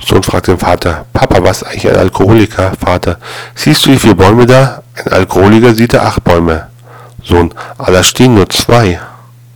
Sohn fragt den Vater, Papa, was ist eigentlich ein Alkoholiker? Vater, siehst du die vier Bäume da? Ein Alkoholiker sieht da acht Bäume. Sohn, aber da stehen nur zwei.